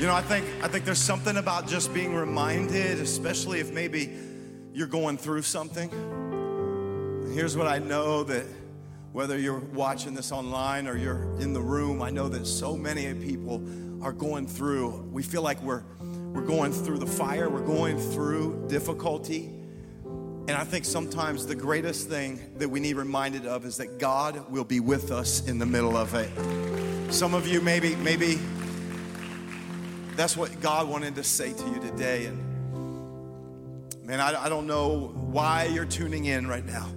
You know, I think I think there's something about just being reminded, especially if maybe you're going through something. Here's what I know that whether you're watching this online or you're in the room, I know that so many people are going through. We feel like we're we're going through the fire, we're going through difficulty. And I think sometimes the greatest thing that we need reminded of is that God will be with us in the middle of it. Some of you maybe maybe that's what God wanted to say to you today and man, I, I don't know why you're tuning in right now.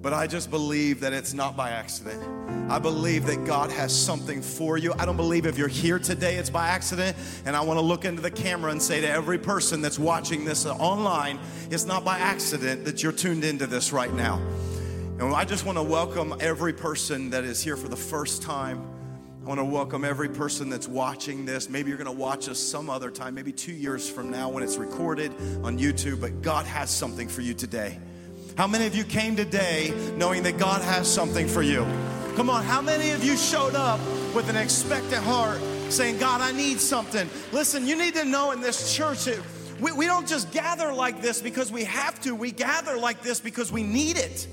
But I just believe that it's not by accident. I believe that God has something for you. I don't believe if you're here today, it's by accident. And I want to look into the camera and say to every person that's watching this online, it's not by accident that you're tuned into this right now. And I just want to welcome every person that is here for the first time. I want to welcome every person that's watching this. Maybe you're going to watch us some other time, maybe two years from now when it's recorded on YouTube. But God has something for you today. How many of you came today knowing that God has something for you? Come on, how many of you showed up with an expectant heart saying, God, I need something? Listen, you need to know in this church that we, we don't just gather like this because we have to, we gather like this because we need it.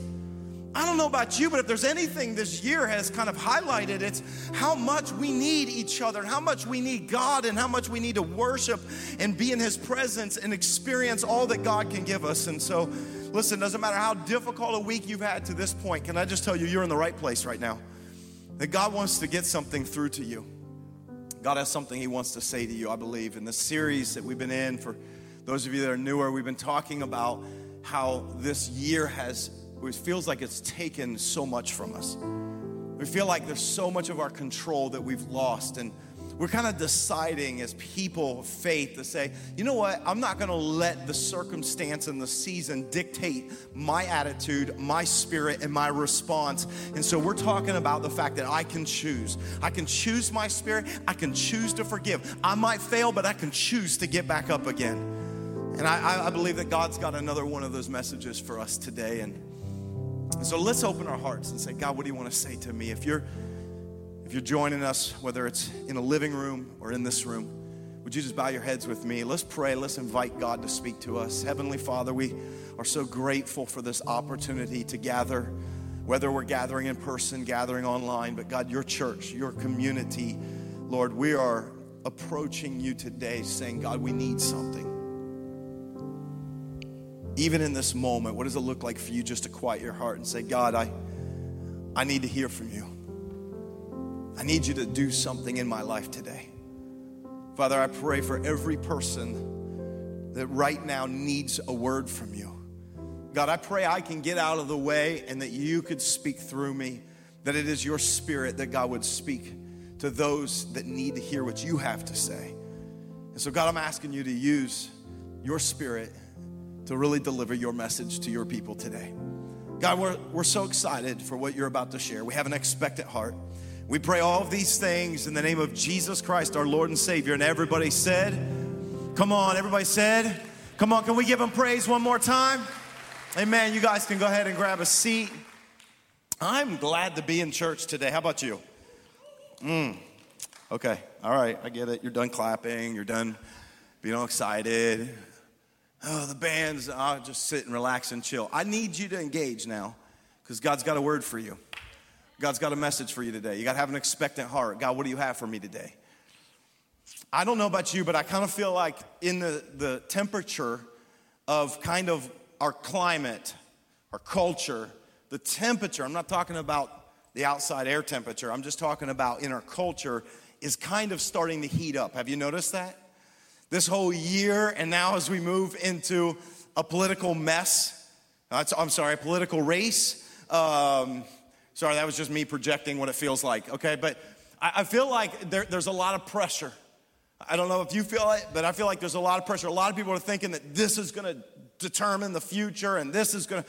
I don't know about you, but if there's anything this year has kind of highlighted, it's how much we need each other and how much we need God and how much we need to worship and be in His presence and experience all that God can give us. And so, Listen, doesn't matter how difficult a week you've had to this point, can I just tell you, you're in the right place right now? That God wants to get something through to you. God has something He wants to say to you, I believe. In the series that we've been in, for those of you that are newer, we've been talking about how this year has, it feels like it's taken so much from us. We feel like there's so much of our control that we've lost. And we're kind of deciding as people of faith to say, you know what, I'm not going to let the circumstance and the season dictate my attitude, my spirit, and my response. And so we're talking about the fact that I can choose. I can choose my spirit, I can choose to forgive. I might fail, but I can choose to get back up again. And I, I believe that God's got another one of those messages for us today. And so let's open our hearts and say, God, what do you want to say to me? If you're if you're joining us, whether it's in a living room or in this room, would you just bow your heads with me? Let's pray. Let's invite God to speak to us. Heavenly Father, we are so grateful for this opportunity to gather, whether we're gathering in person, gathering online, but God, your church, your community, Lord, we are approaching you today saying, God, we need something. Even in this moment, what does it look like for you just to quiet your heart and say, God, I, I need to hear from you. I need you to do something in my life today. Father, I pray for every person that right now needs a word from you. God, I pray I can get out of the way and that you could speak through me, that it is your spirit that God would speak to those that need to hear what you have to say. And so, God, I'm asking you to use your spirit to really deliver your message to your people today. God, we're, we're so excited for what you're about to share. We have an expectant heart. We pray all of these things in the name of Jesus Christ, our Lord and Savior. And everybody said, Come on, everybody said, Come on, can we give him praise one more time? Amen. You guys can go ahead and grab a seat. I'm glad to be in church today. How about you? Mm. Okay, all right, I get it. You're done clapping, you're done being all excited. Oh, the band's, I'll just sit and relax and chill. I need you to engage now because God's got a word for you. God's got a message for you today. You got to have an expectant heart. God, what do you have for me today? I don't know about you, but I kind of feel like in the, the temperature of kind of our climate, our culture, the temperature, I'm not talking about the outside air temperature, I'm just talking about in our culture, is kind of starting to heat up. Have you noticed that? This whole year, and now as we move into a political mess, I'm sorry, a political race. Um, Sorry, that was just me projecting what it feels like, okay? But I, feel like there, there's a lot of pressure. I don't know if you feel it, but I feel like there's a lot of pressure. A lot of people are thinking that this is gonna determine the future and this is gonna,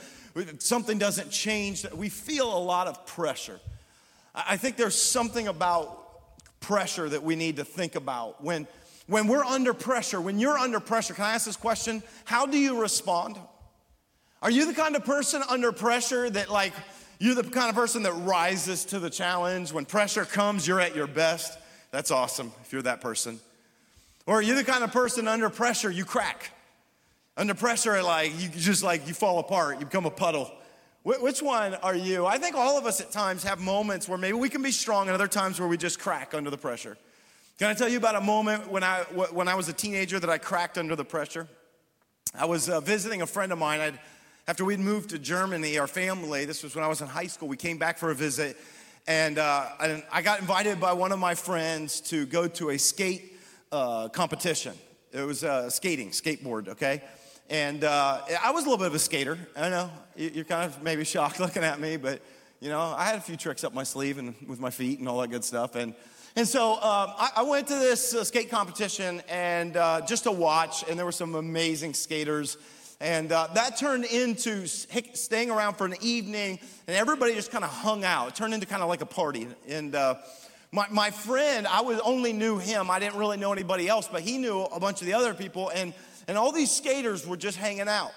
something doesn't change. We feel a lot of pressure. I think there's something about pressure that we need to think about. When, when we're under pressure, when you're under pressure, can I ask this question? How do you respond? Are you the kind of person under pressure that, like, you're the kind of person that rises to the challenge. When pressure comes, you're at your best. That's awesome if you're that person. Or are you the kind of person under pressure you crack? Under pressure, like you just like you fall apart, you become a puddle. Which one are you? I think all of us at times have moments where maybe we can be strong and other times where we just crack under the pressure. Can I tell you about a moment when I, when I was a teenager that I cracked under the pressure? I was uh, visiting a friend of mine. I'd, after we'd moved to Germany, our family, this was when I was in high school, we came back for a visit. And, uh, and I got invited by one of my friends to go to a skate uh, competition. It was uh, skating, skateboard, okay? And uh, I was a little bit of a skater. I know you're kind of maybe shocked looking at me, but you know, I had a few tricks up my sleeve and with my feet and all that good stuff. And, and so um, I, I, went to this uh, skate competition and uh, just to watch, and there were some amazing skaters. And uh, that turned into staying around for an evening, and everybody just kind of hung out. It turned into kind of like a party. And uh, my, my friend, I was only knew him. I didn't really know anybody else, but he knew a bunch of the other people. And, and all these skaters were just hanging out.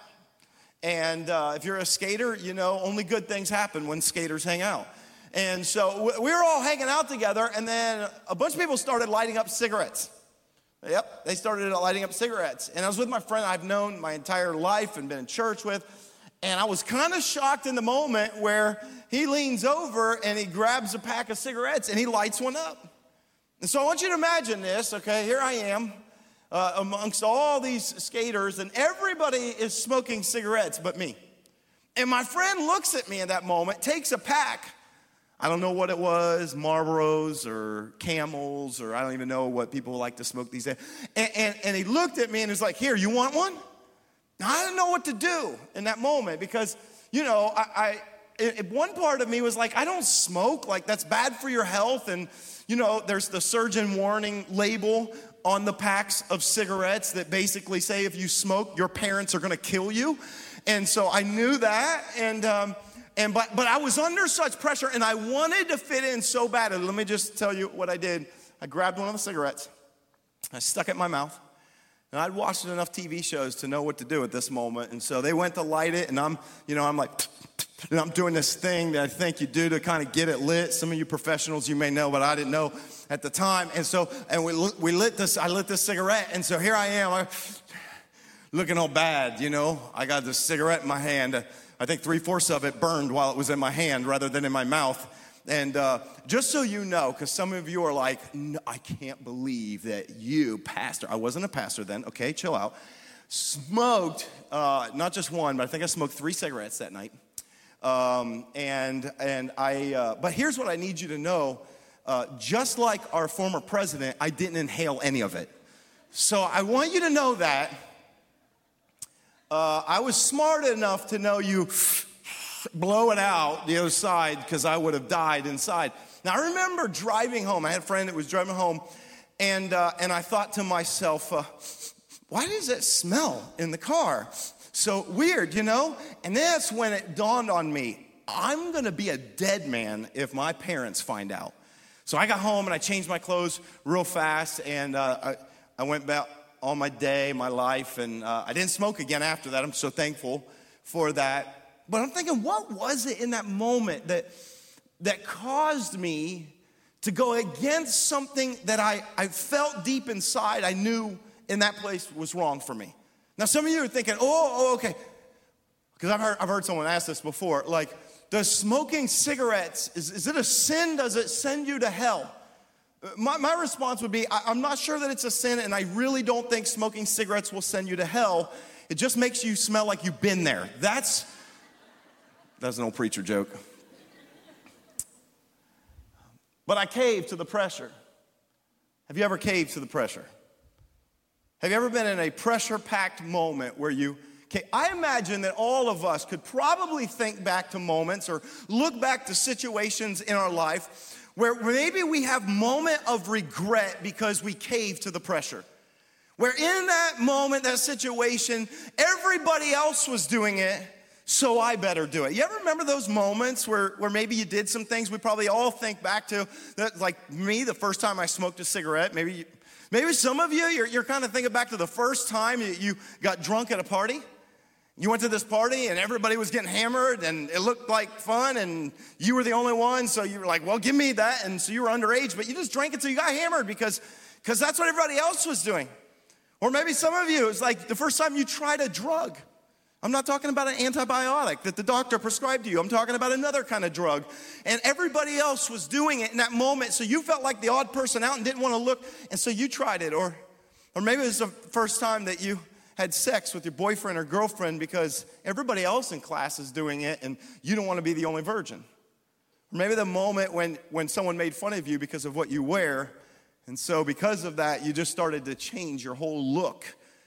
And uh, if you're a skater, you know, only good things happen when skaters hang out. And so we were all hanging out together, and then a bunch of people started lighting up cigarettes. Yep, they started lighting up cigarettes. And I was with my friend I've known my entire life and been in church with. And I was kind of shocked in the moment where he leans over and he grabs a pack of cigarettes and he lights one up. And so I want you to imagine this, okay? Here I am uh, amongst all these skaters, and everybody is smoking cigarettes but me. And my friend looks at me in that moment, takes a pack. I don't know what it was, Marlboros or Camels, or I don't even know what people like to smoke these days. And, and, and he looked at me and was like, Here, you want one? Now, I didn't know what to do in that moment because, you know, I, I it, one part of me was like, I don't smoke, like that's bad for your health. And, you know, there's the surgeon warning label on the packs of cigarettes that basically say if you smoke, your parents are gonna kill you. And so I knew that. And, um, and but, but I was under such pressure and I wanted to fit in so bad. let me just tell you what I did. I grabbed one of the cigarettes, I stuck it in my mouth. And I'd watched enough TV shows to know what to do at this moment. And so they went to light it, and I'm, you know, I'm like, and I'm doing this thing that I think you do to kind of get it lit. Some of you professionals, you may know, but I didn't know at the time. And so, and we, we lit this, I lit this cigarette. And so here I am, I, looking all bad, you know. I got this cigarette in my hand. I think three fourths of it burned while it was in my hand rather than in my mouth. And uh, just so you know, because some of you are like, no, I can't believe that you, pastor, I wasn't a pastor then, okay, chill out, smoked uh, not just one, but I think I smoked three cigarettes that night. Um, and and I, uh, but here's what I need you to know. Uh, just like our former president, I didn't inhale any of it. So I want you to know that. Uh, I was smart enough to know you blow it out the other side because I would have died inside. Now, I remember driving home. I had a friend that was driving home, and, uh, and I thought to myself, uh, why does it smell in the car? So weird, you know? And that's when it dawned on me I'm gonna be a dead man if my parents find out. So I got home and I changed my clothes real fast, and uh, I, I went about all my day, my life, and uh, I didn't smoke again after that. I'm so thankful for that. But I'm thinking, what was it in that moment that, that caused me to go against something that I, I felt deep inside I knew in that place was wrong for me? Now, some of you are thinking, oh, oh okay. Because I've heard, I've heard someone ask this before. Like, does smoking cigarettes, is, is it a sin? Does it send you to hell? My, my response would be I, I'm not sure that it's a sin, and I really don't think smoking cigarettes will send you to hell. It just makes you smell like you've been there. That's that's an old preacher joke. But I caved to the pressure. Have you ever caved to the pressure? Have you ever been in a pressure packed moment where you Okay, I imagine that all of us could probably think back to moments or look back to situations in our life where maybe we have moment of regret because we caved to the pressure. Where in that moment, that situation, everybody else was doing it, so I better do it. You ever remember those moments where, where maybe you did some things we probably all think back to? That, like me, the first time I smoked a cigarette, maybe, maybe some of you, you're, you're kind of thinking back to the first time you got drunk at a party. You went to this party and everybody was getting hammered and it looked like fun and you were the only one, so you were like, well, give me that. And so you were underage, but you just drank until you got hammered because because that's what everybody else was doing. Or maybe some of you, it's like the first time you tried a drug. I'm not talking about an antibiotic that the doctor prescribed to you. I'm talking about another kind of drug. And everybody else was doing it in that moment. So you felt like the odd person out and didn't want to look. And so you tried it. Or, or maybe it was the first time that you had sex with your boyfriend or girlfriend because everybody else in class is doing it and you don't want to be the only virgin. Or maybe the moment when, when someone made fun of you because of what you wear. And so, because of that, you just started to change your whole look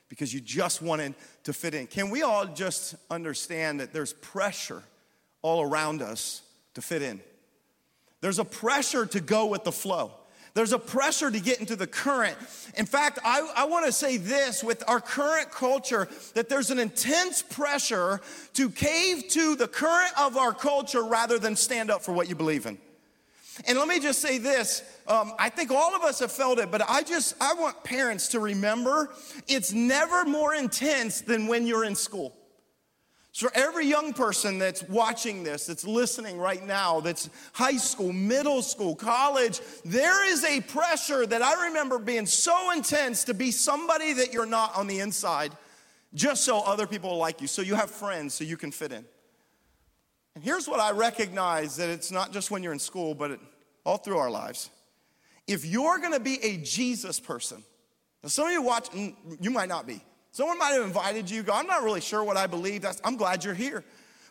because you just wanted to fit in. Can we all just understand that there's pressure all around us to fit in? There's a pressure to go with the flow. There's a pressure to get into the current. In fact, I, I want to say this with our current culture that there's an intense pressure to cave to the current of our culture rather than stand up for what you believe in. And let me just say this um, I think all of us have felt it, but I just, I want parents to remember it's never more intense than when you're in school. So, every young person that's watching this, that's listening right now, that's high school, middle school, college, there is a pressure that I remember being so intense to be somebody that you're not on the inside, just so other people like you, so you have friends, so you can fit in. And here's what I recognize that it's not just when you're in school, but it, all through our lives. If you're gonna be a Jesus person, now some of you watch, mm, you might not be. Someone might have invited you, go, I'm not really sure what I believe. That's, I'm glad you're here.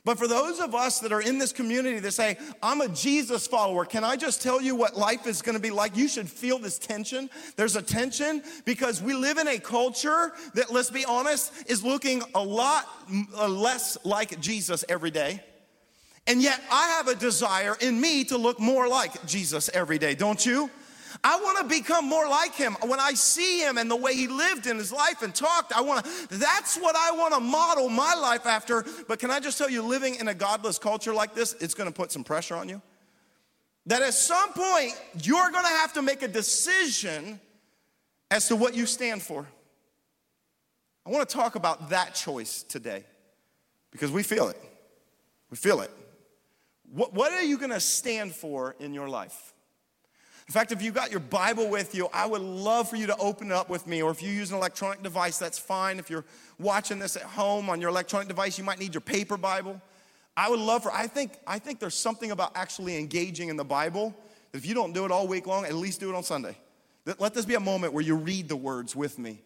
But for those of us that are in this community that say, I'm a Jesus follower, can I just tell you what life is gonna be like? You should feel this tension. There's a tension because we live in a culture that, let's be honest, is looking a lot uh, less like Jesus every day. And yet I have a desire in me to look more like Jesus every day, don't you? I want to become more like him. When I see him and the way he lived in his life and talked, I want to, that's what I want to model my life after. But can I just tell you, living in a godless culture like this, it's going to put some pressure on you. That at some point, you're going to have to make a decision as to what you stand for. I want to talk about that choice today because we feel it. We feel it. What, what are you going to stand for in your life? In fact, if you got your Bible with you, I would love for you to open it up with me. Or if you use an electronic device, that's fine. If you're watching this at home on your electronic device, you might need your paper Bible. I would love for, I think, I think there's something about actually engaging in the Bible if you don't do it all week long, at least do it on Sunday. Let this be a moment where you read the words with me.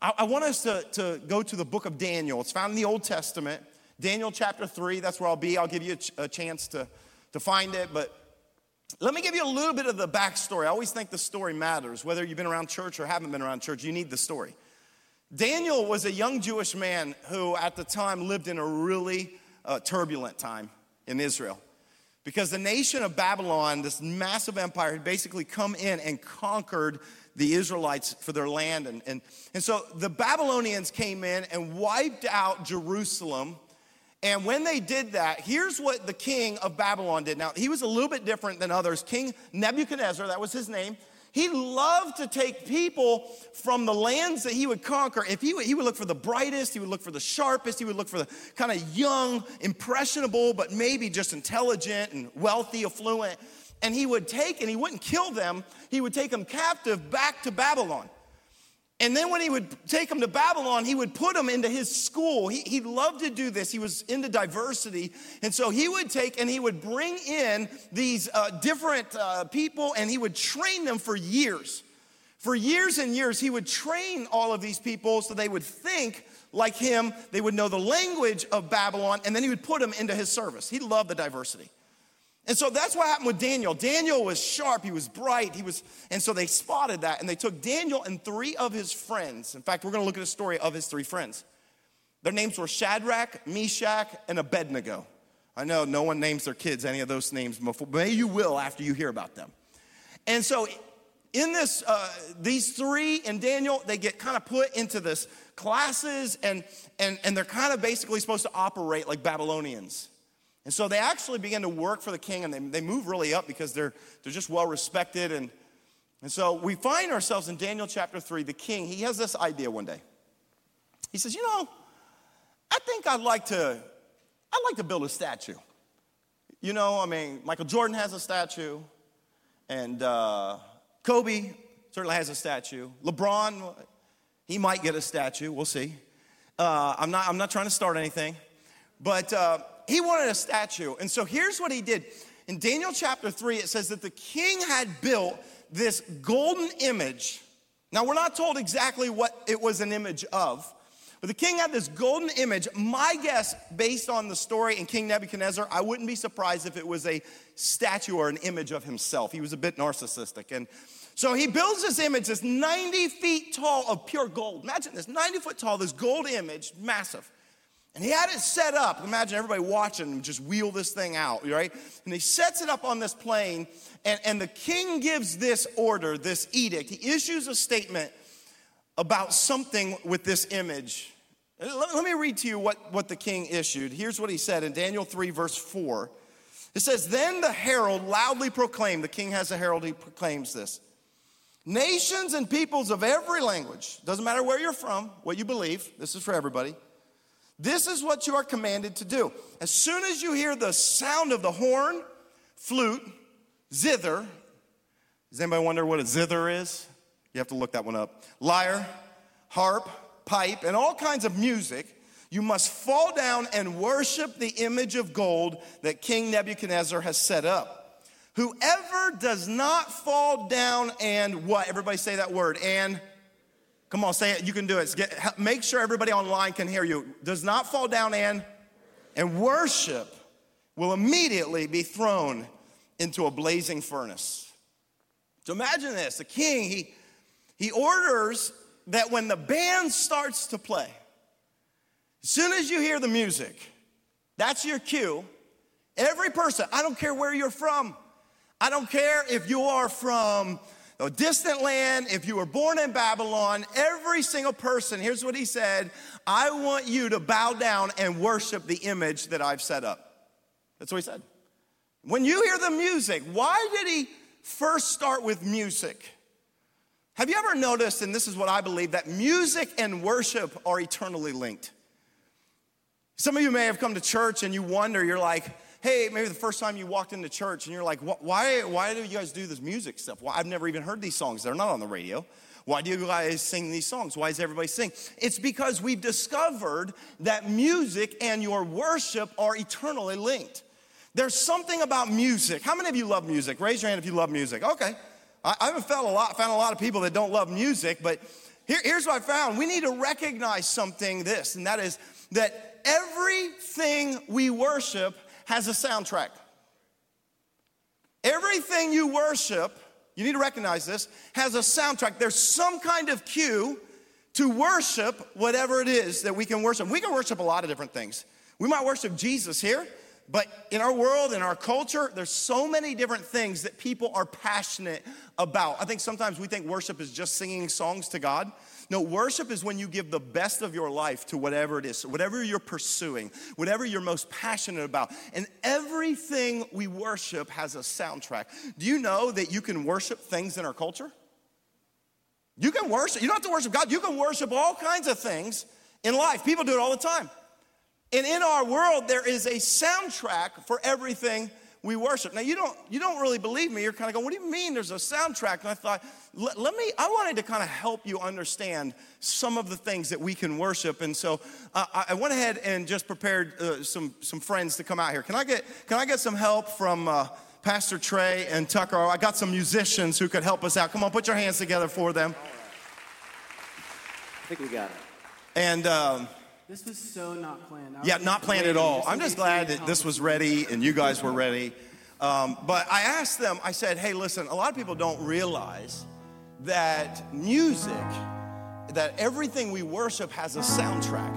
I, I want us to, to go to the book of Daniel. It's found in the Old Testament. Daniel chapter 3, that's where I'll be. I'll give you a, ch- a chance to, to find it. But let me give you a little bit of the backstory. I always think the story matters. Whether you've been around church or haven't been around church, you need the story. Daniel was a young Jewish man who, at the time, lived in a really uh, turbulent time in Israel. Because the nation of Babylon, this massive empire, had basically come in and conquered the Israelites for their land. And, and, and so the Babylonians came in and wiped out Jerusalem and when they did that, here's what the king of Babylon did. Now, he was a little bit different than others. King Nebuchadnezzar, that was his name. He loved to take people from the lands that he would conquer. If he would, he would look for the brightest, he would look for the sharpest, he would look for the kind of young, impressionable, but maybe just intelligent and wealthy, affluent. And he would take, and he wouldn't kill them, he would take them captive back to Babylon. And then when he would take them to Babylon, he would put them into his school. He, he loved to do this. He was into diversity. And so he would take and he would bring in these uh, different uh, people and he would train them for years. For years and years, he would train all of these people so they would think like him. They would know the language of Babylon, and then he would put them into his service. He loved the diversity. And so that's what happened with Daniel. Daniel was sharp, he was bright, he was, and so they spotted that and they took Daniel and three of his friends. In fact, we're gonna look at a story of his three friends. Their names were Shadrach, Meshach, and Abednego. I know no one names their kids any of those names before, but you will after you hear about them. And so in this, uh, these three and Daniel, they get kind of put into this classes and, and, and they're kind of basically supposed to operate like Babylonians. And so they actually begin to work for the king and they, they move really up because they're, they're just well respected. And, and so we find ourselves in Daniel chapter 3. The king, he has this idea one day. He says, You know, I think I'd like to, I'd like to build a statue. You know, I mean, Michael Jordan has a statue, and uh, Kobe certainly has a statue. LeBron, He might get a statue. We'll see. Uh, I'm, not, I'm not trying to start anything. But uh, he wanted a statue. And so here's what he did. In Daniel chapter 3, it says that the king had built this golden image. Now, we're not told exactly what it was an image of, but the king had this golden image. My guess, based on the story in King Nebuchadnezzar, I wouldn't be surprised if it was a statue or an image of himself. He was a bit narcissistic. And so he builds this image, this 90 feet tall of pure gold. Imagine this 90 foot tall, this gold image, massive. And he had it set up. Imagine everybody watching him just wheel this thing out, right? And he sets it up on this plain, and, and the king gives this order, this edict. He issues a statement about something with this image. Uh, let, let me read to you what, what the king issued. Here's what he said in Daniel 3, verse 4. It says, Then the herald loudly proclaimed, the king has a herald, he proclaims this. Nations and peoples of every language, doesn't matter where you're from, what you believe, this is for everybody. This is what you are commanded to do. As soon as you hear the sound of the horn, flute, zither, does anybody wonder what a zither is? You have to look that one up. Lyre, harp, pipe, and all kinds of music, you must fall down and worship the image of gold that King Nebuchadnezzar has set up. Whoever does not fall down and what? Everybody say that word. And come on, say it. You can do it. Get, make sure everybody online can hear you. Does not fall down and and worship will immediately be thrown into a blazing furnace. So imagine this: the king he he orders that when the band starts to play, as soon as you hear the music, that's your cue. Every person, I don't care where you're from, I don't care if you are from a distant land, if you were born in Babylon, every single person, here's what he said I want you to bow down and worship the image that I've set up. That's what he said. When you hear the music, why did he first start with music? Have you ever noticed, and this is what I believe, that music and worship are eternally linked? Some of you may have come to church and you wonder, you're like, hey, maybe the first time you walked into church and you're like, why, why do you guys do this music stuff? Well, I've never even heard these songs. They're not on the radio. Why do you guys sing these songs? Why does everybody sing? It's because we've discovered that music and your worship are eternally linked. There's something about music. How many of you love music? Raise your hand if you love music. Okay. I, haven't found a lot, found a lot of people that don't love music, but here, here's what I found. We need to recognize something this, and that is that everything we worship has a soundtrack. Everything you worship, you need to recognize this, has a soundtrack. There's some kind of cue to worship whatever it is that we can worship. We can worship a lot of different things. We might worship Jesus here, but in our world, in our culture, there's so many different things that people are passionate about. I think sometimes we think worship is just singing songs to God. No, worship is when you give the best of your life to whatever it is, whatever you're pursuing, whatever you're most passionate about. And everything we worship has a soundtrack. Do you know that you can worship things in our culture? You can worship, you don't have to worship God, you can worship all kinds of things in life. People do it all the time. And in our world, there is a soundtrack for everything we worship. Now you don't you don't really believe me. You're kind of going, what do you mean? There's a soundtrack. And I thought, let, let me. I wanted to kind of help you understand some of the things that we can worship. And so uh, I went ahead and just prepared uh, some some friends to come out here. Can I get Can I get some help from? Uh, Pastor Trey and Tucker. I got some musicians who could help us out. Come on, put your hands together for them. I think we got it. And um, this was so not planned. Yeah, not planned at all. I'm just glad that this was ready and you guys were ready. Um, but I asked them, I said, hey, listen, a lot of people don't realize that music, that everything we worship has a soundtrack.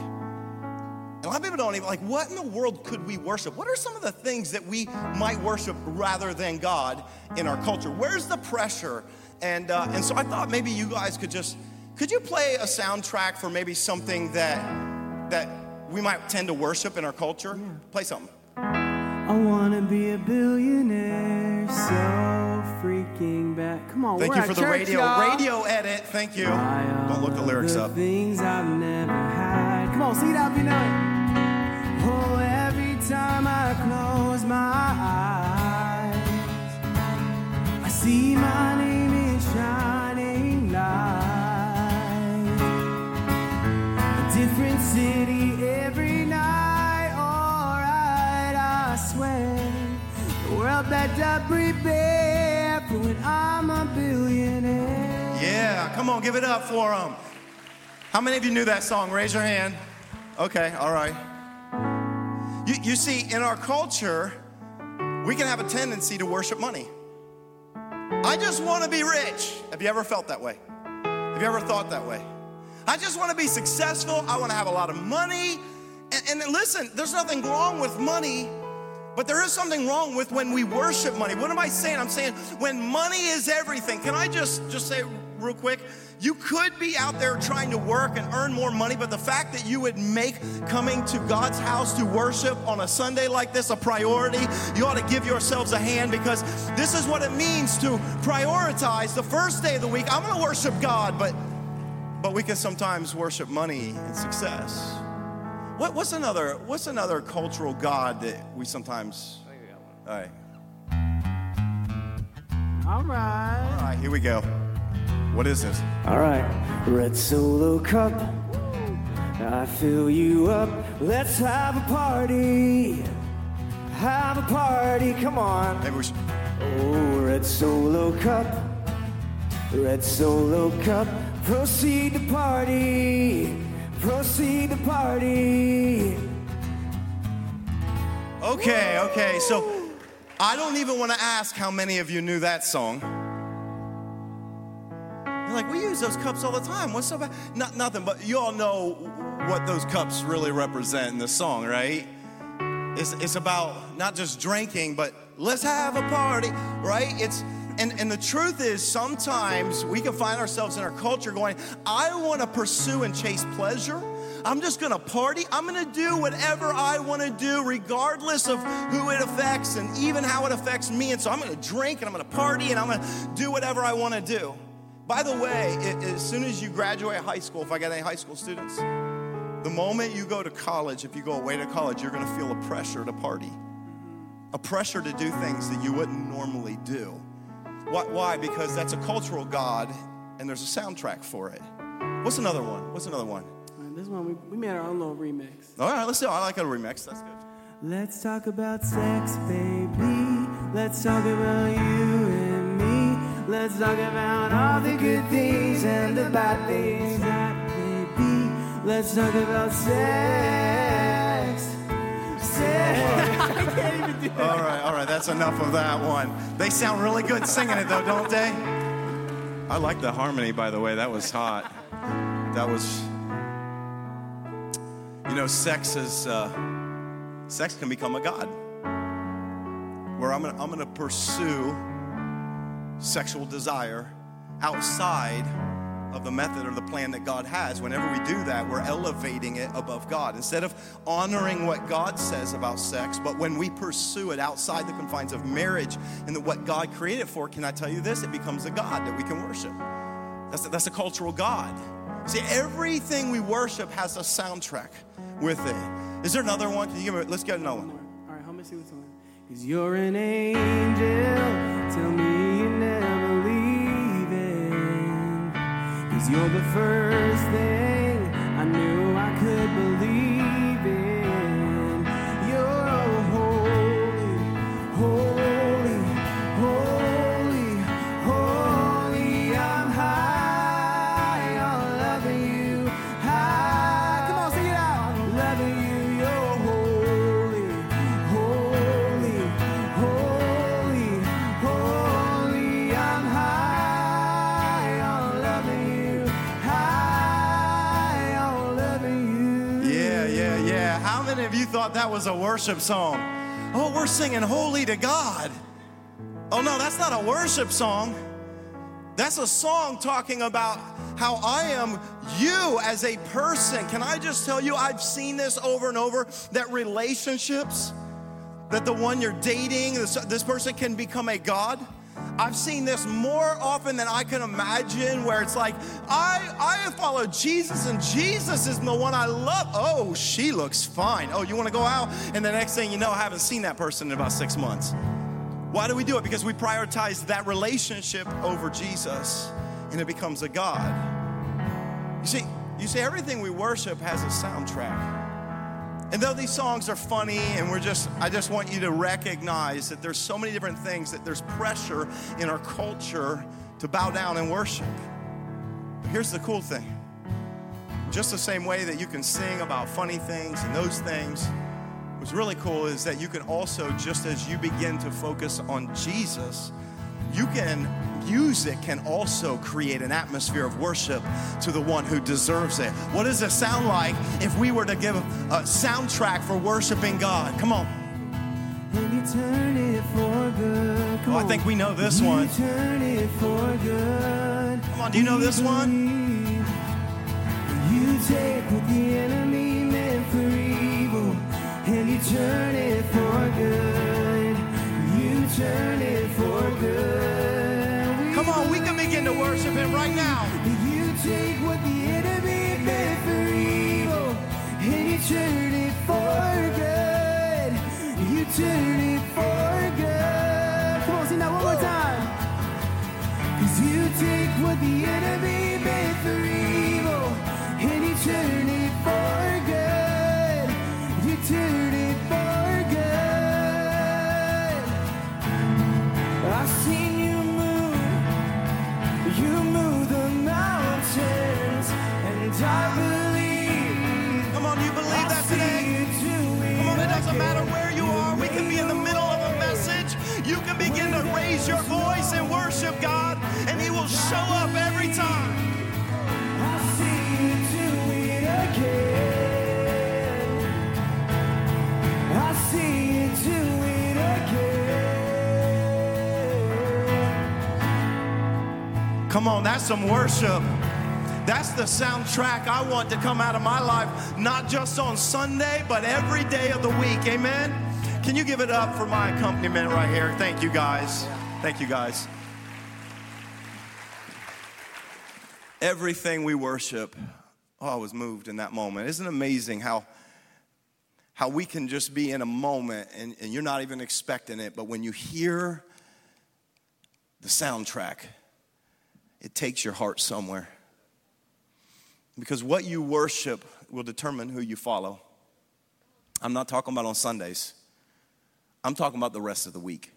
And a lot of people don't even like, what in the world could we worship? What are some of the things that we might worship rather than God in our culture? Where's the pressure? And, uh, and so I thought maybe you guys could just, could you play a soundtrack for maybe something that that we might tend to worship in our culture? Yeah. Play something. I wanna be a billionaire, so freaking bad. Come on, thank you for the church, radio y'all. radio edit. Thank you. Don't look the lyrics the up. Things I've never had. Come on, see that if you know it. Prepare for when I'm a billionaire. Yeah, come on, give it up for them. How many of you knew that song? Raise your hand. Okay, all right. You, you see, in our culture, we can have a tendency to worship money. I just want to be rich. Have you ever felt that way? Have you ever thought that way? I just want to be successful. I want to have a lot of money. And, and listen, there's nothing wrong with money, but there is something wrong with when we worship money. What am I saying? I'm saying when money is everything. Can I just just say real quick? You could be out there trying to work and earn more money, but the fact that you would make coming to God's house to worship on a Sunday like this a priority, you ought to give yourselves a hand because this is what it means to prioritize the first day of the week. I'm going to worship God, but but we can sometimes worship money and success. What, what's another what's another cultural god that we sometimes All right. Alright. All right, here we go. What is this? Alright. Red solo cup. I fill you up. Let's have a party. Have a party. Come on. Maybe we should Oh, red solo cup, red solo cup. Proceed to party, proceed to party. Okay, okay. So I don't even want to ask how many of you knew that song. You're like, we use those cups all the time. What's so bad? Not, nothing, but you all know what those cups really represent in the song, right? It's, it's about not just drinking, but let's have a party, right? It's and, and the truth is, sometimes we can find ourselves in our culture going, I want to pursue and chase pleasure. I'm just gonna party. I'm gonna do whatever I wanna do, regardless of who it affects and even how it affects me. And so I'm gonna drink and I'm gonna party and I'm gonna do whatever I wanna do. By the way, it, as soon as you graduate high school, if I got any high school students, the moment you go to college, if you go away to college, you're gonna feel a pressure to party, a pressure to do things that you wouldn't normally do. Why? why? Because that's a cultural god and there's a soundtrack for it. What's another one? What's another one? Alright, This one we, we made our own little remix. All right, let's do it. I like a remix. That's good. Let's talk about sex, baby. Let's talk about you and me. Let's talk about all the good things and the bad things that may be. Let's talk about sex. I can't even do All right, all right, that's enough of that one. They sound really good singing it though, don't they? I like the harmony, by the way. That was hot. That was, you know, sex is, uh, sex can become a god. Where I'm gonna, I'm gonna pursue sexual desire outside of the method or the plan that God has. Whenever we do that, we're elevating it above God. Instead of honoring what God says about sex, but when we pursue it outside the confines of marriage and what God created for, can I tell you this? It becomes a God that we can worship. That's a, that's a cultural God. See, everything we worship has a soundtrack with it. Is there another one? Can you give me, let's get another one. All right, help me see what's on. Cause you're an angel. Tell me Cause you're the first thing I knew I could believe that was a worship song? Oh, we're singing holy to God. Oh, no, that's not a worship song. That's a song talking about how I am you as a person. Can I just tell you, I've seen this over and over that relationships, that the one you're dating, this, this person can become a God. I've seen this more often than I can imagine, where it's like, I, I follow Jesus and Jesus is the one I love. Oh, she looks fine. Oh, you wanna go out? And the next thing you know, I haven't seen that person in about six months. Why do we do it? Because we prioritize that relationship over Jesus and it becomes a God. You see, You see, everything we worship has a soundtrack. And though these songs are funny and we're just, I just want you to recognize that there's so many different things, that there's pressure in our culture to bow down and worship. But here's the cool thing just the same way that you can sing about funny things and those things, what's really cool is that you can also, just as you begin to focus on Jesus, you can music can also create an atmosphere of worship to the one who deserves it. What does it sound like if we were to give a soundtrack for worshiping God? Come on. And you turn it for good. Come Oh, I think we know this one. turn it for good. Come on, do you know this one? You take what the enemy meant for evil, and you turn it for good. You turn it begin to worship Him right now. You take what the enemy meant for evil, and you turn it for good. You turn it for good. Come on, sing that one more time. Cause you take what the enemy raise your voice and worship God, and He will show up every time. I see you do it again. I see you do it again. Come on, that's some worship. That's the soundtrack I want to come out of my life, not just on Sunday, but every day of the week. Amen? Can you give it up for my accompaniment right here? Thank you, guys. Thank you, guys. Everything we worship, oh, I was moved in that moment. Isn't it amazing how, how we can just be in a moment and, and you're not even expecting it, but when you hear the soundtrack, it takes your heart somewhere. Because what you worship will determine who you follow. I'm not talking about on Sundays, I'm talking about the rest of the week.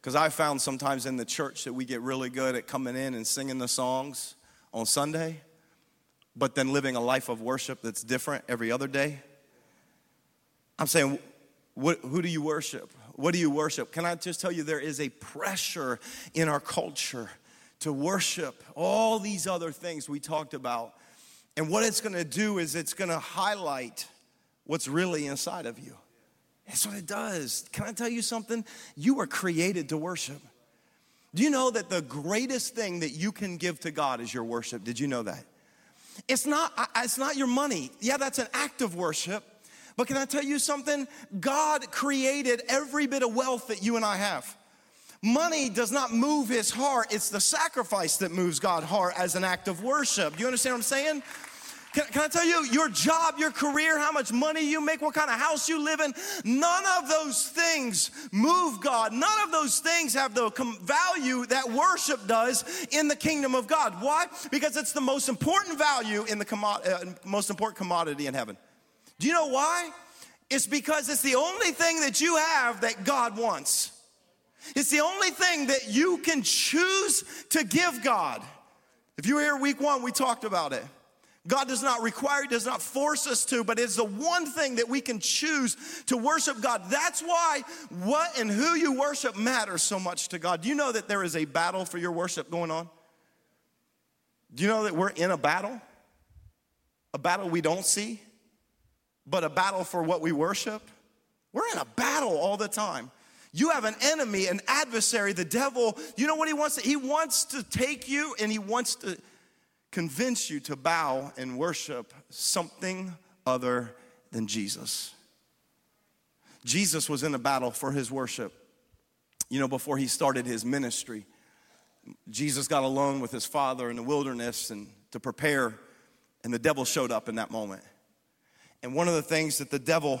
Because I found sometimes in the church that we get really good at coming in and singing the songs on Sunday, but then living a life of worship that's different every other day. I'm saying, what, who do you worship? What do you worship? Can I just tell you, there is a pressure in our culture to worship all these other things we talked about. And what it's gonna do is it's gonna highlight what's really inside of you. That's what it does. Can I tell you something? You were created to worship. Do you know that the greatest thing that you can give to God is your worship? Did you know that? It's not, it's not your money. Yeah, that's an act of worship. But can I tell you something? God created every bit of wealth that you and I have. Money does not move his heart, it's the sacrifice that moves God's heart as an act of worship. Do you understand what I'm saying? Can, can I tell you, your job, your career, how much money you make, what kind of house you live in, none of those things move God. None of those things have the value that worship does in the kingdom of God. Why? Because it's the most important value in the commo- uh, most important commodity in heaven. Do you know why? It's because it's the only thing that you have that God wants. It's the only thing that you can choose to give God. If you were here week one, we talked about it. God does not require, He does not force us to, but it's the one thing that we can choose to worship God. That's why what and who you worship matters so much to God. Do you know that there is a battle for your worship going on? Do you know that we're in a battle? A battle we don't see, but a battle for what we worship? We're in a battle all the time. You have an enemy, an adversary, the devil. You know what he wants? To, he wants to take you and he wants to convince you to bow and worship something other than Jesus. Jesus was in a battle for his worship. You know, before he started his ministry, Jesus got alone with his father in the wilderness and to prepare, and the devil showed up in that moment. And one of the things that the devil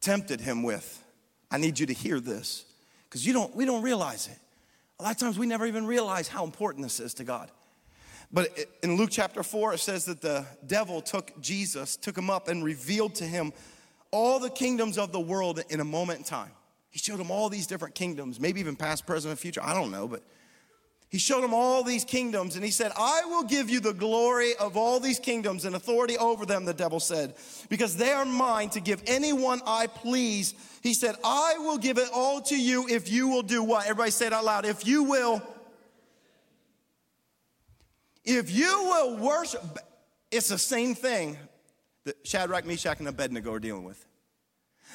tempted him with, I need you to hear this, because you don't we don't realize it. A lot of times we never even realize how important this is to God. But in Luke chapter 4, it says that the devil took Jesus, took him up, and revealed to him all the kingdoms of the world in a moment in time. He showed him all these different kingdoms, maybe even past, present, and future. I don't know, but he showed him all these kingdoms and he said, I will give you the glory of all these kingdoms and authority over them, the devil said, because they are mine to give anyone I please. He said, I will give it all to you if you will do what? Everybody say it out loud. If you will, if you will worship, it's the same thing that Shadrach, Meshach, and Abednego are dealing with.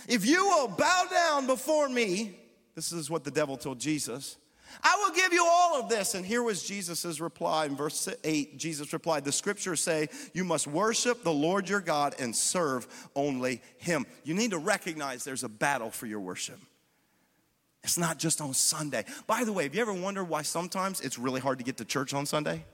If you will bow down before me, this is what the devil told Jesus I will give you all of this. And here was Jesus' reply in verse 8. Jesus replied, The scriptures say, You must worship the Lord your God and serve only him. You need to recognize there's a battle for your worship. It's not just on Sunday. By the way, have you ever wondered why sometimes it's really hard to get to church on Sunday?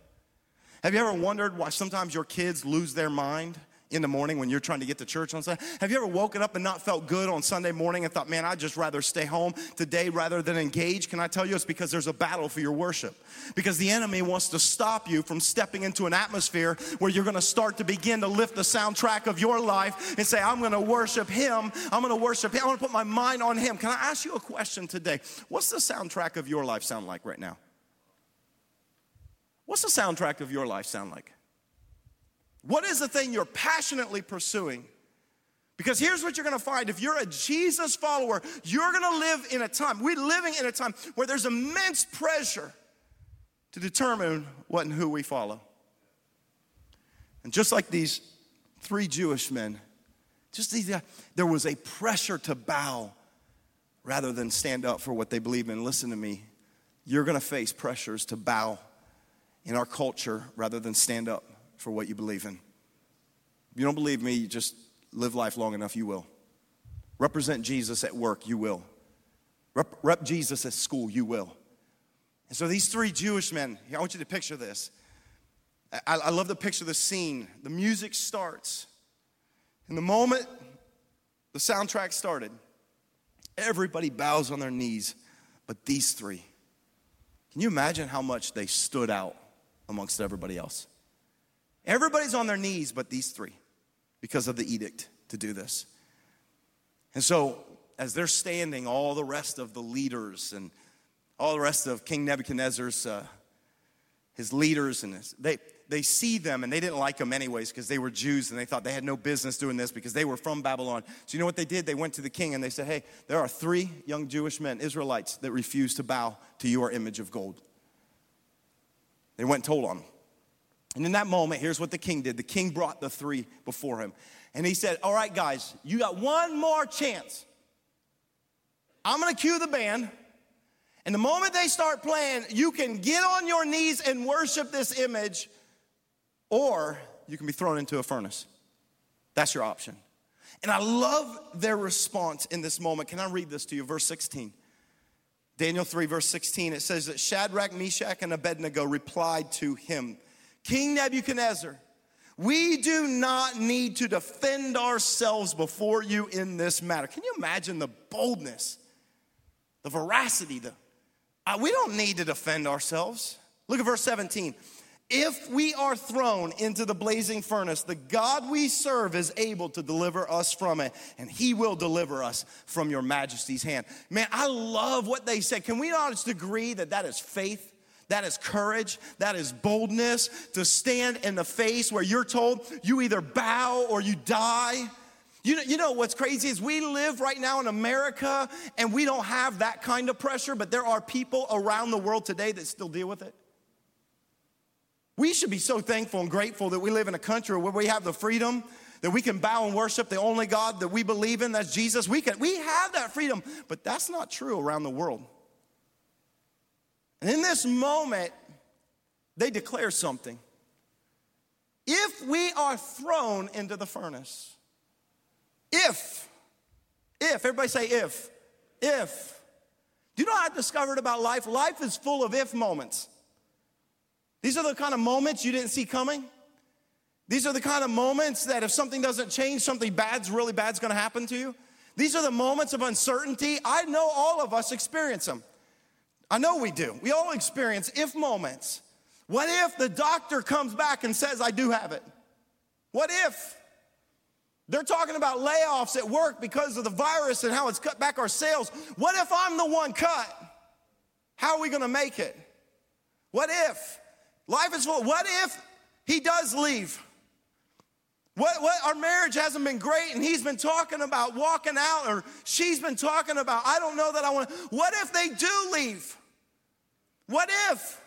Have you ever wondered why sometimes your kids lose their mind? in the morning when you're trying to get to church on Sunday? Have you ever woken up and not felt good on Sunday morning and thought, man, I'd just rather stay home today rather than engage? Can I tell you it's because there's a battle for your worship? Because the enemy wants to stop you from stepping into an atmosphere where you're to start to begin to lift the soundtrack of your life and say, I'm to worship him. I'm to worship him. I'm going to put my mind on him. Can I ask you a question today? What's the soundtrack of your life sound like right now? What's the soundtrack of your life sound like? What is the thing you're passionately pursuing? Because here's what you're gonna find if you're a Jesus follower, you're gonna live in a time, we're living in a time where there's immense pressure to determine what and who we follow. And just like these three Jewish men, just these, uh, there was a pressure to bow rather than stand up for what they believe in. Listen to me, you're gonna face pressures to bow in our culture rather than stand up for what you believe in. If you don't believe me, you just live life long enough, you will. Represent Jesus at work, you will. Rep, rep Jesus at school, you will. And so these three Jewish men, I want you to picture this. I, I love to picture the scene. The music starts. And the moment the soundtrack started, everybody bows on their knees, but these three. Can you imagine how much they stood out amongst everybody else? Everybody's on their knees but these three because of the edict to do this. And so, as they're standing, all the rest of the leaders and all the rest of King Nebuchadnezzar's uh, his leaders and his, they they see them and they didn't like them anyways because they were Jews and they thought they had no business doing this because they were from Babylon. So you know what they did? They went to the king and they said, "Hey, there are three young Jewish men, Israelites, that refuse to bow to your image of gold." They went and told on them. And in that moment, here's what the king did the king brought the three before him. And he said, All right, guys, you got one more chance. I'm gonna cue the band. And the moment they start playing, you can get on your knees and worship this image, or you can be thrown into a furnace. That's your option. And I love their response in this moment. Can I read this to you? Verse 16. Daniel 3, verse 16, it says that Shadrach, Meshach, and Abednego replied to him. King Nebuchadnezzar, we do not need to defend ourselves before you in this matter. Can you imagine the boldness, the veracity? The, uh, we don't need to defend ourselves. Look at verse 17. If we are thrown into the blazing furnace, the God we serve is able to deliver us from it, and he will deliver us from your majesty's hand. Man, I love what they said. Can we not just agree that that is faith? That is courage. That is boldness to stand in the face where you're told you either bow or you die. You know, you know what's crazy is we live right now in America and we don't have that kind of pressure, but there are people around the world today that still deal with it. We should be so thankful and grateful that we live in a country where we have the freedom that we can bow and worship the only God that we believe in, that's Jesus. We can we have that freedom, but that's not true around the world. And in this moment, they declare something. If we are thrown into the furnace, if, if, everybody say if, if. Do you know what I discovered about life? Life is full of if moments. These are the kind of moments you didn't see coming. These are the kind of moments that if something doesn't change, something bad's really bad's gonna happen to you. These are the moments of uncertainty. I know all of us experience them. I know we do. We all experience if moments What if the doctor comes back and says, I do have it? What if? They're talking about layoffs at work because of the virus and how it's cut back our sales. What if I'm the one cut? How are we gonna make it? What if? Life is full. What if he does leave? What, what our marriage hasn't been great and he's been talking about walking out or she's been talking about I don't know that I want to. What if they do leave? What if?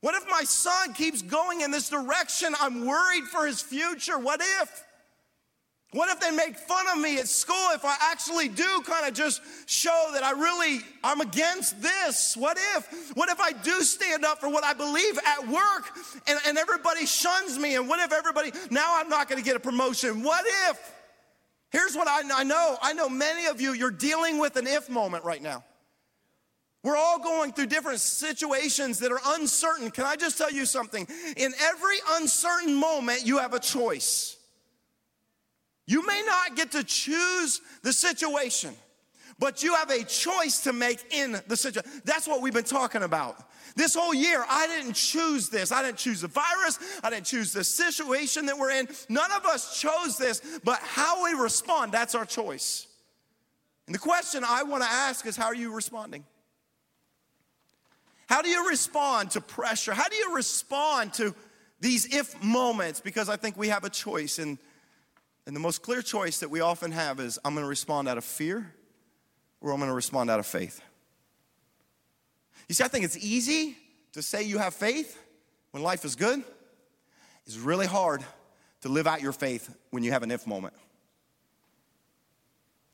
What if my son keeps going in this direction? I'm worried for his future. What if? What if they make fun of me at school if I actually do kind of just show that I really I'm against this? What if? What if I do stand up for what I believe at work and, and everybody shuns me? And what if everybody now I'm not gonna get a promotion? What if? Here's what I, I know. I know many of you, you're dealing with an if moment right now. We're all going through different situations that are uncertain. Can I just tell you something? In every uncertain moment, you have a choice. You may not get to choose the situation, but you have a choice to make in the situation. That's what we've been talking about. This whole year, I didn't choose this. I didn't choose the virus. I didn't choose the situation that we're in. None of us chose this, but how we respond, that's our choice. And the question I want to ask is how are you responding? How do you respond to pressure? How do you respond to these if moments? Because I think we have a choice. And and the most clear choice that we often have is I'm going to respond out of fear or I'm going to respond out of faith. You see, I think it's easy to say you have faith when life is good. It's really hard to live out your faith when you have an if moment.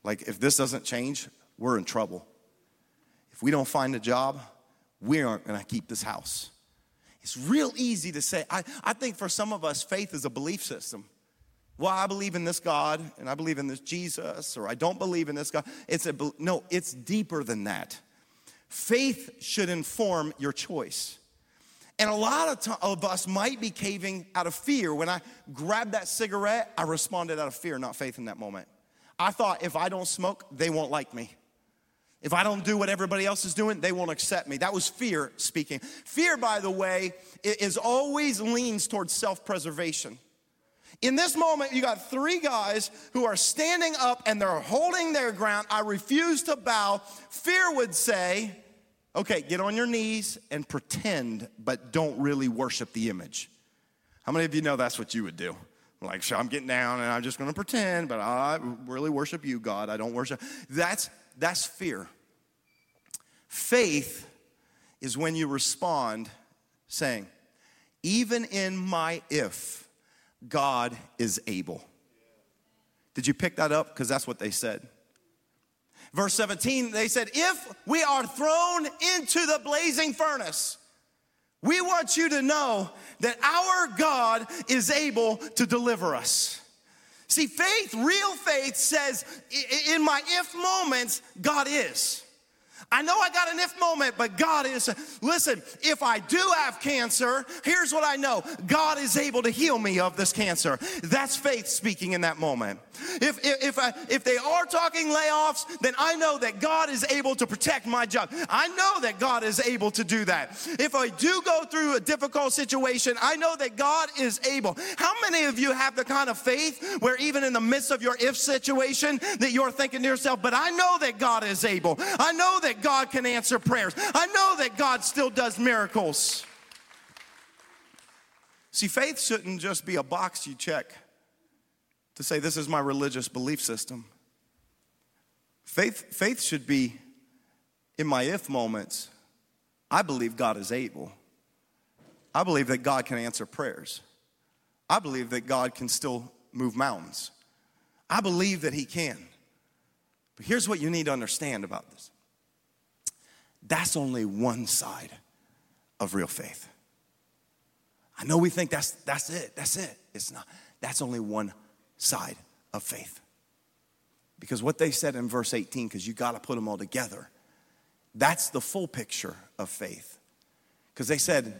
Like, if this doesn't change, we're in trouble. If we don't find a job, we aren't gonna keep this house. It's real easy to say. I, I think for some of us, faith is a belief system well, I believe in this God and I believe in this Jesus, or I don't believe in this God. It's a no, it's deeper than that. Faith should inform your choice. And a lot of, t- of us might be caving out of fear. When I grabbed that cigarette, I responded out of fear, not faith in that moment. I thought if I don't smoke, they won't like me. If I don't do what everybody else is doing, they won't accept me. That was fear speaking. Fear, by the way, is always leans towards self preservation. In this moment, you got three guys who are standing up and they're holding their ground. I refuse to bow. Fear would say, okay, get on your knees and pretend, but don't really worship the image. How many of you know that's what you would do? Like, so I'm getting down and I'm just gonna pretend, but I really worship you, God. I don't worship. That's, that's fear. Faith is when you respond saying, even in my if, God is able. Did you pick that up? Because that's what they said. Verse 17, they said, If we are thrown into the blazing furnace, we want you to know that our God is able to deliver us. See, faith, real faith says, in my if moments, God is. I know I got an if moment, but God is, listen, if I do have cancer, here's what I know God is able to heal me of this cancer. That's faith speaking in that moment. If, if, if, I, if they are talking layoffs, then I know that God is able to protect my job. I know that God is able to do that. If I do go through a difficult situation, I know that God is able. How many of you have the kind of faith where even in the midst of your if situation that you're thinking to yourself, but I know that God is able. I know God can answer prayers. I know that God still does miracles. See, faith shouldn't just be a box you check to say, This is my religious belief system. Faith, faith should be in my if moments. I believe God is able. I believe that God can answer prayers. I believe that God can still move mountains. I believe that He can. But here's what you need to understand about this that's only one side of real faith. I know we think that's, that's it, that's it. It's not. That's only one side of faith. Because what they said in verse 18, because you got to put them all together, that's the full picture of faith. Because they said,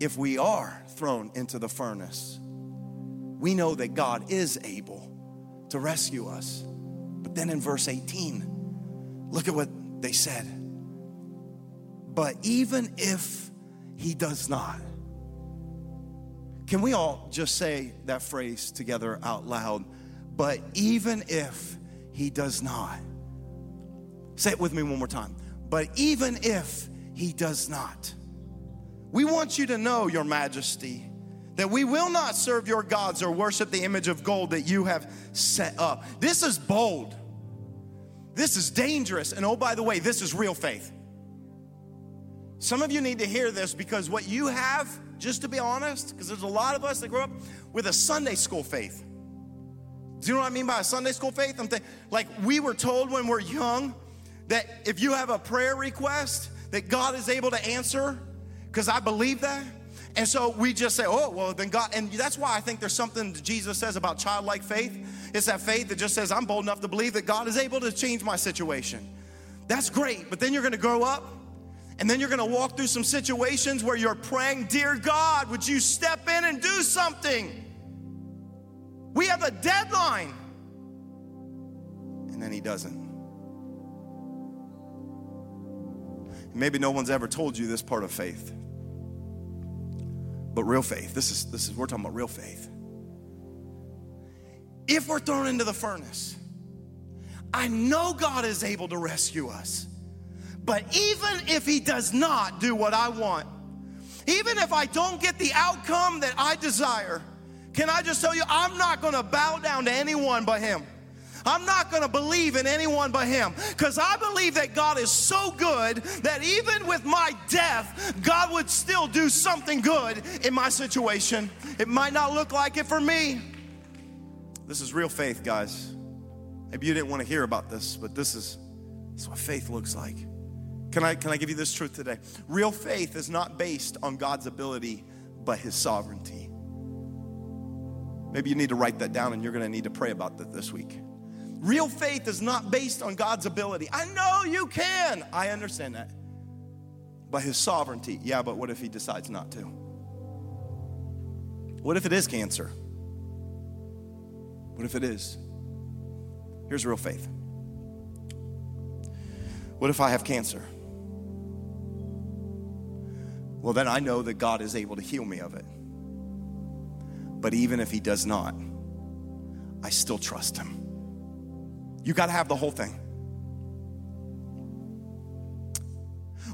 if we are thrown into the furnace, we know that God is able to rescue us. But then in verse 18, look at what they said. But even if he does not, Can we all just say that phrase together out loud? But even if he does not, say it with me one more time. But even if he does not, we want you to know, Your Majesty, that we will not serve your gods or worship the image of gold that you have set up. This is bold. This is dangerous. And oh, by the way, this is real faith. Some of you need to hear this because what you have, just to be honest, because there's a lot of us that grow up with a Sunday school faith. Do you know what I mean by a Sunday school faith? I'm like we were told when we're young that if you have a prayer request, that God is able to answer, because I believe that. And so we just say, oh, well, then God, and that's why I think there's something Jesus says about childlike faith. It's that faith that just says, I'm bold enough to believe that God is able to change my situation. That's great, but then you're gonna grow up and then you're gonna walk through some situations where you're praying, Dear God, would you step in and do something? We have a deadline. And then He doesn't. Maybe no one's ever told you this part of faith. But real faith, this is this is we're talking about real faith. If we're thrown into the furnace, I know God is able to rescue us. But even if He does not do what I want, even if I don't get the outcome that I desire, can I just tell you, I'm not gonna bow down to anyone but Him. I'm not going to believe in anyone but Him because I believe that God is so good that even with my death, God would still do something good in my situation. It might not look like it for me. This is real faith, guys. Maybe you didn't want to hear about this, but this is, this is what faith looks like. Can I, can I give you this truth today? Real faith is not based on God's ability, but His sovereignty. Maybe you need to write that down and you're going to need to pray about that this week. Real faith is not based on God's ability. I know you can. I understand that. But his sovereignty, yeah, but what if he decides not to? What if it is cancer? What if it is? Here's real faith. What if I have cancer? Well, then I know that God is able to heal me of it. But even if he does not, I still trust him. You got to have the whole thing.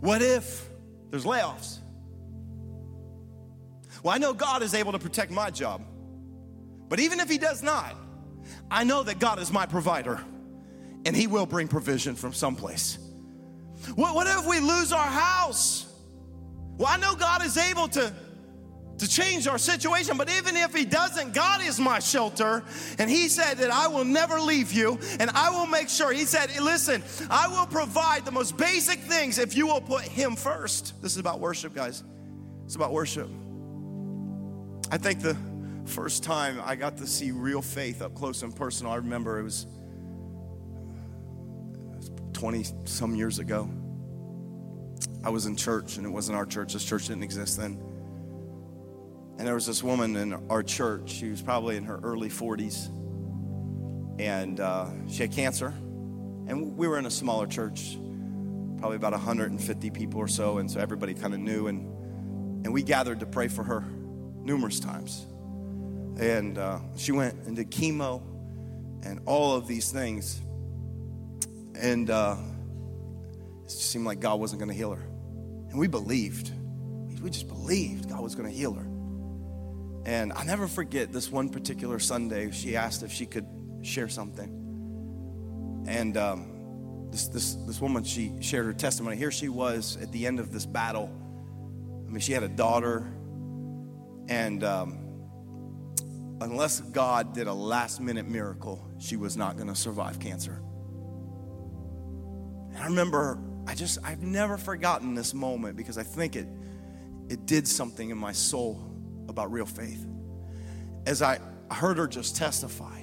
What if there's layoffs? Well, I know God is able to protect my job. But even if He does not, I know that God is my provider and He will bring provision from someplace. What, what if we lose our house? Well, I know God is able to to change our situation. But even if He doesn't, God is my shelter. And He said that I will never leave you and I will make sure. He said, Listen, I will provide the most basic things if you will put Him first. This is about worship, guys. It's about worship. I think the first time I got to see real faith up close and personal, I remember it was 20 some years ago. I was in church, and it wasn't our church. This church didn't exist then. And there was this woman in our church. She was probably in her early 40s. And uh, she had cancer. And we were in a smaller church, probably about 150 people or so. And so everybody kind of knew. And, and we gathered to pray for her numerous times. And uh, she went did chemo and all of these things. And uh, it seemed like God wasn't going to heal her. And we believed. We just believed God was going to heal her. And i never forget this one particular Sunday, she asked if she could share something. And um, this, this, this woman, she shared her testimony. Here she was at the end of this battle. I mean, she had a daughter. And um, unless God did a last minute miracle, she was not going to survive cancer. And I remember, I just, I've never forgotten this moment because I think it, it did something in my soul about real faith. As I heard her just testify,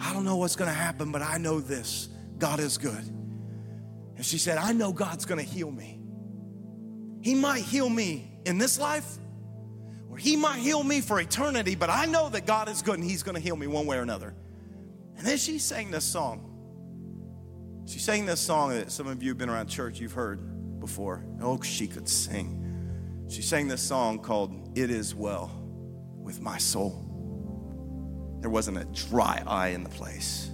I don't know what's going to happen, but I know this God is good. And she said, I know God's going to heal me. He might heal me in this life, or He might heal me for eternity, but I know that God is good and He's going to heal me one way or another. And then she sang this song. She sang this song that some of you have been around church, you've heard before. Oh, she could sing. She sang this song called It Is Well. with my soul. There wasn't a dry eye in the place.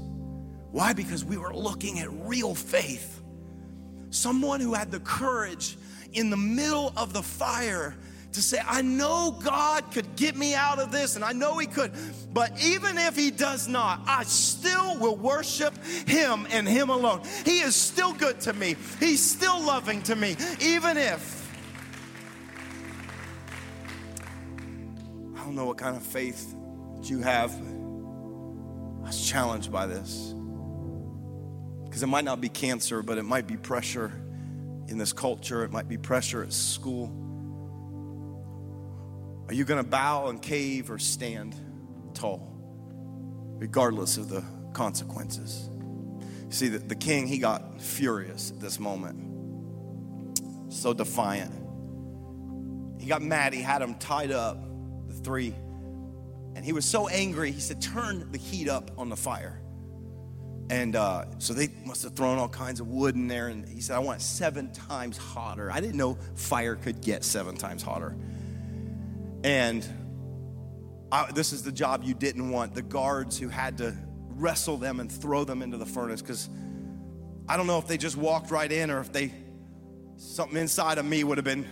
Why? Because we were looking at real faith. Someone who had the courage in the middle of the fire to say, I know God could get me out of this, and I know He could, but even if He does not, I still will worship Him and Him alone. He is still good to me, He's still loving to me, even if. I don't know what kind of faith you have. I was challenged by this. Because it might not be cancer, but it might be pressure in this culture, it might be pressure at school. Are you going to bow and cave or stand tall, regardless of the consequences? See, the, the king, he got furious at this moment, so defiant. He got mad, he had them tied up, the three, and he was so angry, he said, Turn the heat up on the fire. And uh, so they must have thrown all kinds of wood in there. And he said, I want it seven times hotter. I didn't know fire could get seven times hotter. And I, this is the job you didn't want the guards who had to wrestle them and throw them into the furnace. Because I don't know if they just walked right in or if they, something inside of me would have been,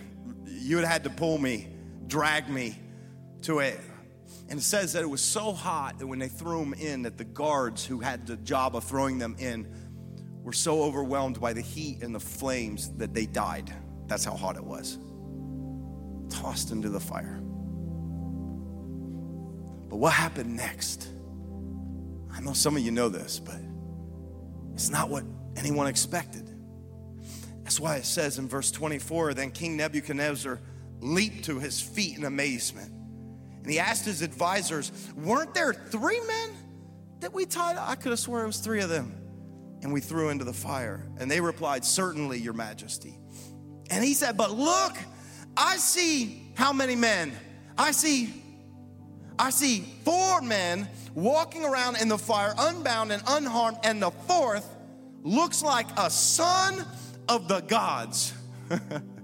you would have had to pull me, drag me to it. And it says that it was so hot that when they threw them in, that the guards who had the job of throwing them in were so overwhelmed by the heat and the flames that they died. That's how hot it was. Tossed into the fire. But what happened next? I know some of you know this, but it's not what anyone expected. That's why it says in verse 24 then King Nebuchadnezzar leaped to his feet in amazement and he asked his advisors, Weren't there three men that we tied? I could have sworn it was three of them. And we threw into the fire. And they replied, Certainly, Your Majesty. And he said, But look, I see how many men? I see, I see four men walking around in the fire, unbound and unharmed, and the fourth looks like a son of the gods.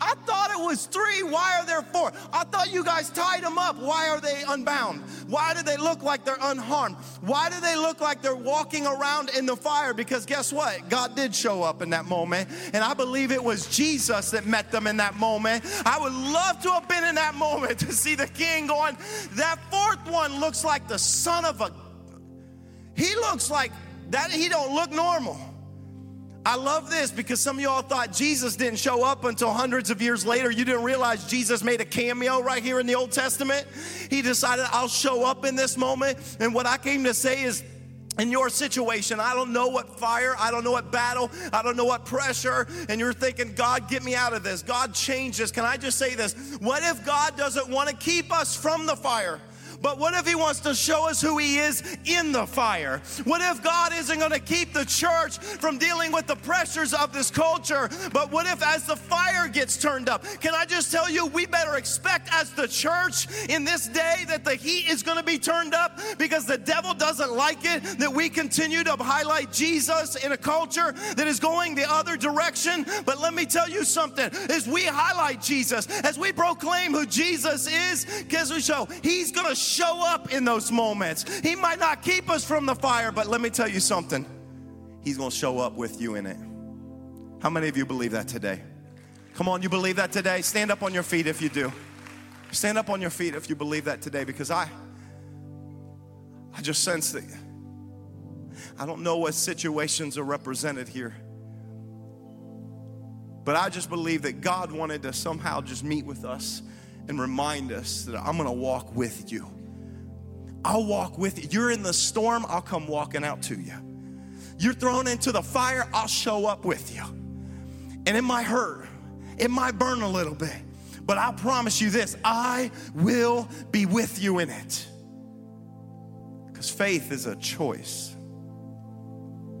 I thought it was three. Why are there four? I thought you guys tied them up. Why are they unbound? Why do they look like they're unharmed? Why do they look like they're walking around in the fire? Because guess what? God did show up in that moment. And I believe it was Jesus that met them in that moment. I would love to have been in that moment to see the king going, that fourth one looks like the son of a. He looks like that, he don't look normal. I love this because some of y'all thought Jesus didn't show up until hundreds of years later. You didn't realize Jesus made a cameo right here in the Old Testament. He decided, I'll show up in this moment. And what I came to say is, in your situation, I don't know what fire, I don't know what battle, I don't know what pressure, and you're thinking, God, get me out of this. God, change this. Can I just say this? What if God doesn't want to keep us from the fire? But what if He wants to show us who He is in the fire? What if God isn't going to keep the church from dealing with the pressures of this culture? But what if, as the fire gets turned up, can I just tell you, we better expect as the church in this day that the heat is going to be turned up because the devil doesn't like it that we continue to highlight Jesus in a culture that is going the other direction. But let me tell you something as we highlight Jesus, as we proclaim who Jesus is, because we show He's going to show up in those moments. He might not keep us from the fire, but let me tell you something. He's going to show up with you in it. How many of you believe that today? Come on, you believe that today? Stand up on your feet if you do. Stand up on your feet if you believe that today because I I just sense that I don't know what situations are represented here. But I just believe that God wanted to somehow just meet with us and remind us that I'm going to walk with you. I'll walk with you. You're in the storm, I'll come walking out to you. You're thrown into the fire, I'll show up with you. And it might hurt, it might burn a little bit, but I promise you this I will be with you in it. Because faith is a choice.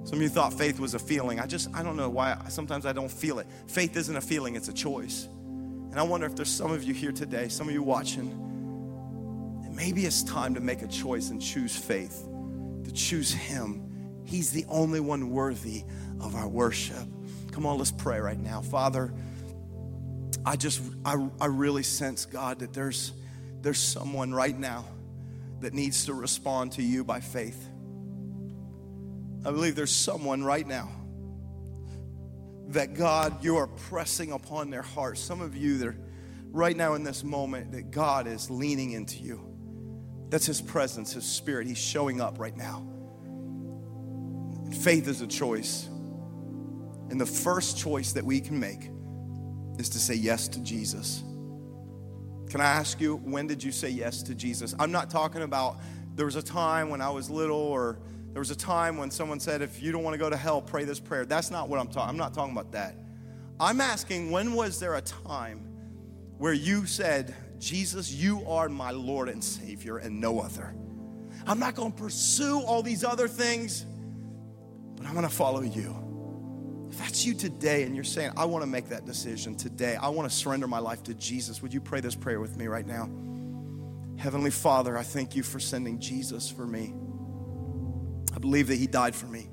Some of you thought faith was a feeling. I just, I don't know why. Sometimes I don't feel it. Faith isn't a feeling, it's a choice. And I wonder if there's some of you here today, some of you watching, maybe it's time to make a choice and choose faith, to choose Him. He's the only one worthy of our worship. Come on, let's pray right now. Father, I just, I, I really sense, God, that there's there's someone right now that needs to respond to you by faith. I believe there's someone right now that God, you are pressing upon their heart. Some of you that are right now in this moment, that God is leaning into you. That's His presence, His Spirit. He's showing up right now. Faith is a choice. And the first choice that we can make is to say yes to Jesus. Can I ask you, when did you say yes to Jesus? I'm not talking about there was a time when I was little or there was a time when someone said, if you don't want to go to hell, pray this prayer. That's not what I'm talking. I'm not talking about that. I'm asking, when was there a time where you said, Jesus, you are my Lord and Savior and no other? I'm not going to pursue all these other things, but I'm going to follow you. If that's you today and you're saying, I want to make that decision today, I want to surrender my life to Jesus, would you pray this prayer with me right now? Heavenly Father, I thank you for sending Jesus for me. I believe that He died for me.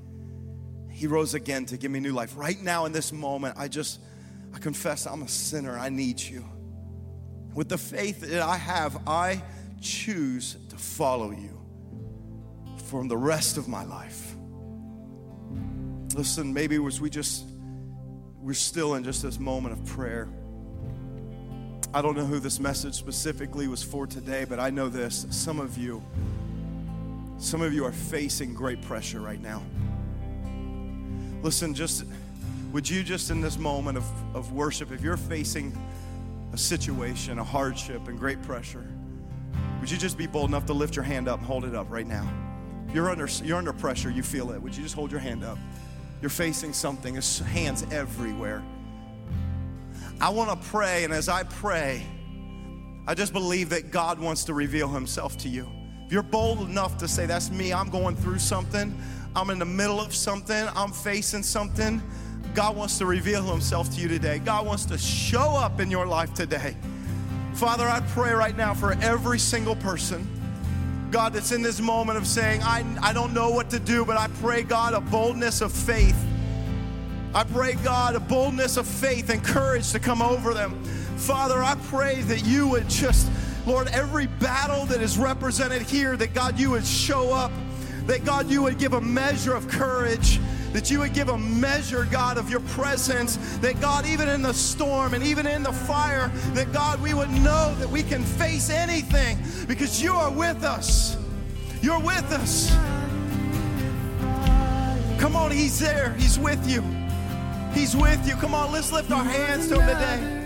He rose again to give me new life. Right now, in this moment, I just, I confess I'm a sinner. I need you. With the faith that I have, I choose to follow you for the rest of my life. Listen, maybe was we just, we're still in just this moment of prayer. I don't know who this message specifically was for today, but I know this. Some of you, some of you are facing great pressure right now. Listen, just would you just in this moment of, of worship, if you're facing a situation, a hardship, and great pressure, would you just be bold enough to lift your hand up and hold it up right now? You're under, you're under pressure, you feel it. Would you just hold your hand up? You're facing something, there's hands everywhere. I want to pray, and as I pray, I just believe that God wants to reveal Himself to you If you're bold enough to say, That's me, I'm going through something, I'm in the middle of something, I'm facing something, God wants to reveal Himself to you today. God wants to show up in your life today. Father, I pray right now for every single person, God, that's in this moment of saying, I, I don't know what to do, but I pray, God, a boldness of faith. I pray, God, a boldness of faith and courage to come over them. Father, I pray that you would just Lord, every battle that is represented here, that God, you would show up, that God, you would give a measure of courage, that you would give a measure, God, of your presence, that God, even in the storm and even in the fire, that God, we would know that we can face anything because you are with us. You're with us. Come on, He's there. He's with you. He's with you. Come on, let's lift our hands to Him today.